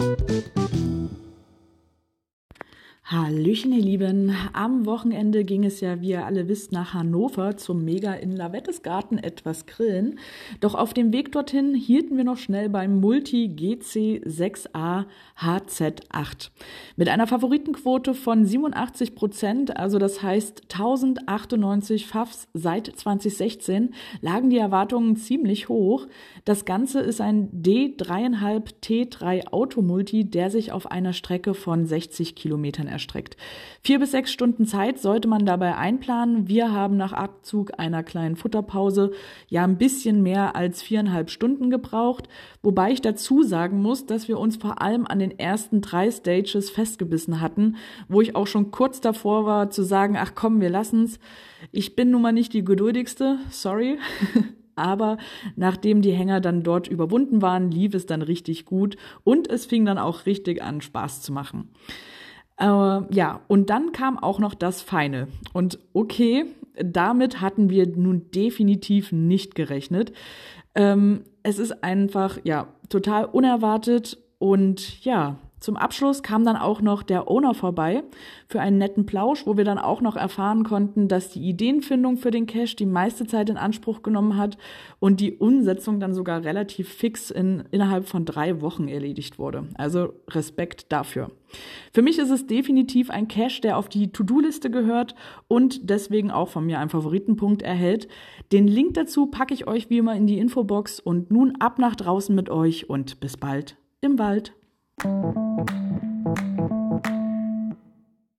thank you Hallöchen, ihr Lieben. Am Wochenende ging es ja, wie ihr alle wisst, nach Hannover zum Mega in Lavettesgarten etwas grillen. Doch auf dem Weg dorthin hielten wir noch schnell beim Multi GC6A HZ8. Mit einer Favoritenquote von 87 Prozent, also das heißt 1098 Pfaffs seit 2016, lagen die Erwartungen ziemlich hoch. Das Ganze ist ein D3,5 T3 Automulti, der sich auf einer Strecke von 60 Kilometern erstreckt. Vier bis sechs Stunden Zeit sollte man dabei einplanen. Wir haben nach Abzug einer kleinen Futterpause ja ein bisschen mehr als viereinhalb Stunden gebraucht, wobei ich dazu sagen muss, dass wir uns vor allem an den ersten drei Stages festgebissen hatten, wo ich auch schon kurz davor war zu sagen, ach komm, wir lassen's. Ich bin nun mal nicht die geduldigste, sorry. Aber nachdem die Hänger dann dort überwunden waren, lief es dann richtig gut und es fing dann auch richtig an, Spaß zu machen. Äh, ja, und dann kam auch noch das Feine. Und okay, damit hatten wir nun definitiv nicht gerechnet. Ähm, es ist einfach, ja, total unerwartet und ja, zum Abschluss kam dann auch noch der Owner vorbei für einen netten Plausch, wo wir dann auch noch erfahren konnten, dass die Ideenfindung für den Cache die meiste Zeit in Anspruch genommen hat und die Umsetzung dann sogar relativ fix in, innerhalb von drei Wochen erledigt wurde. Also Respekt dafür. Für mich ist es definitiv ein Cache, der auf die To-Do-Liste gehört und deswegen auch von mir einen Favoritenpunkt erhält. Den Link dazu packe ich euch wie immer in die Infobox und nun ab nach draußen mit euch und bis bald im Wald. Thank you.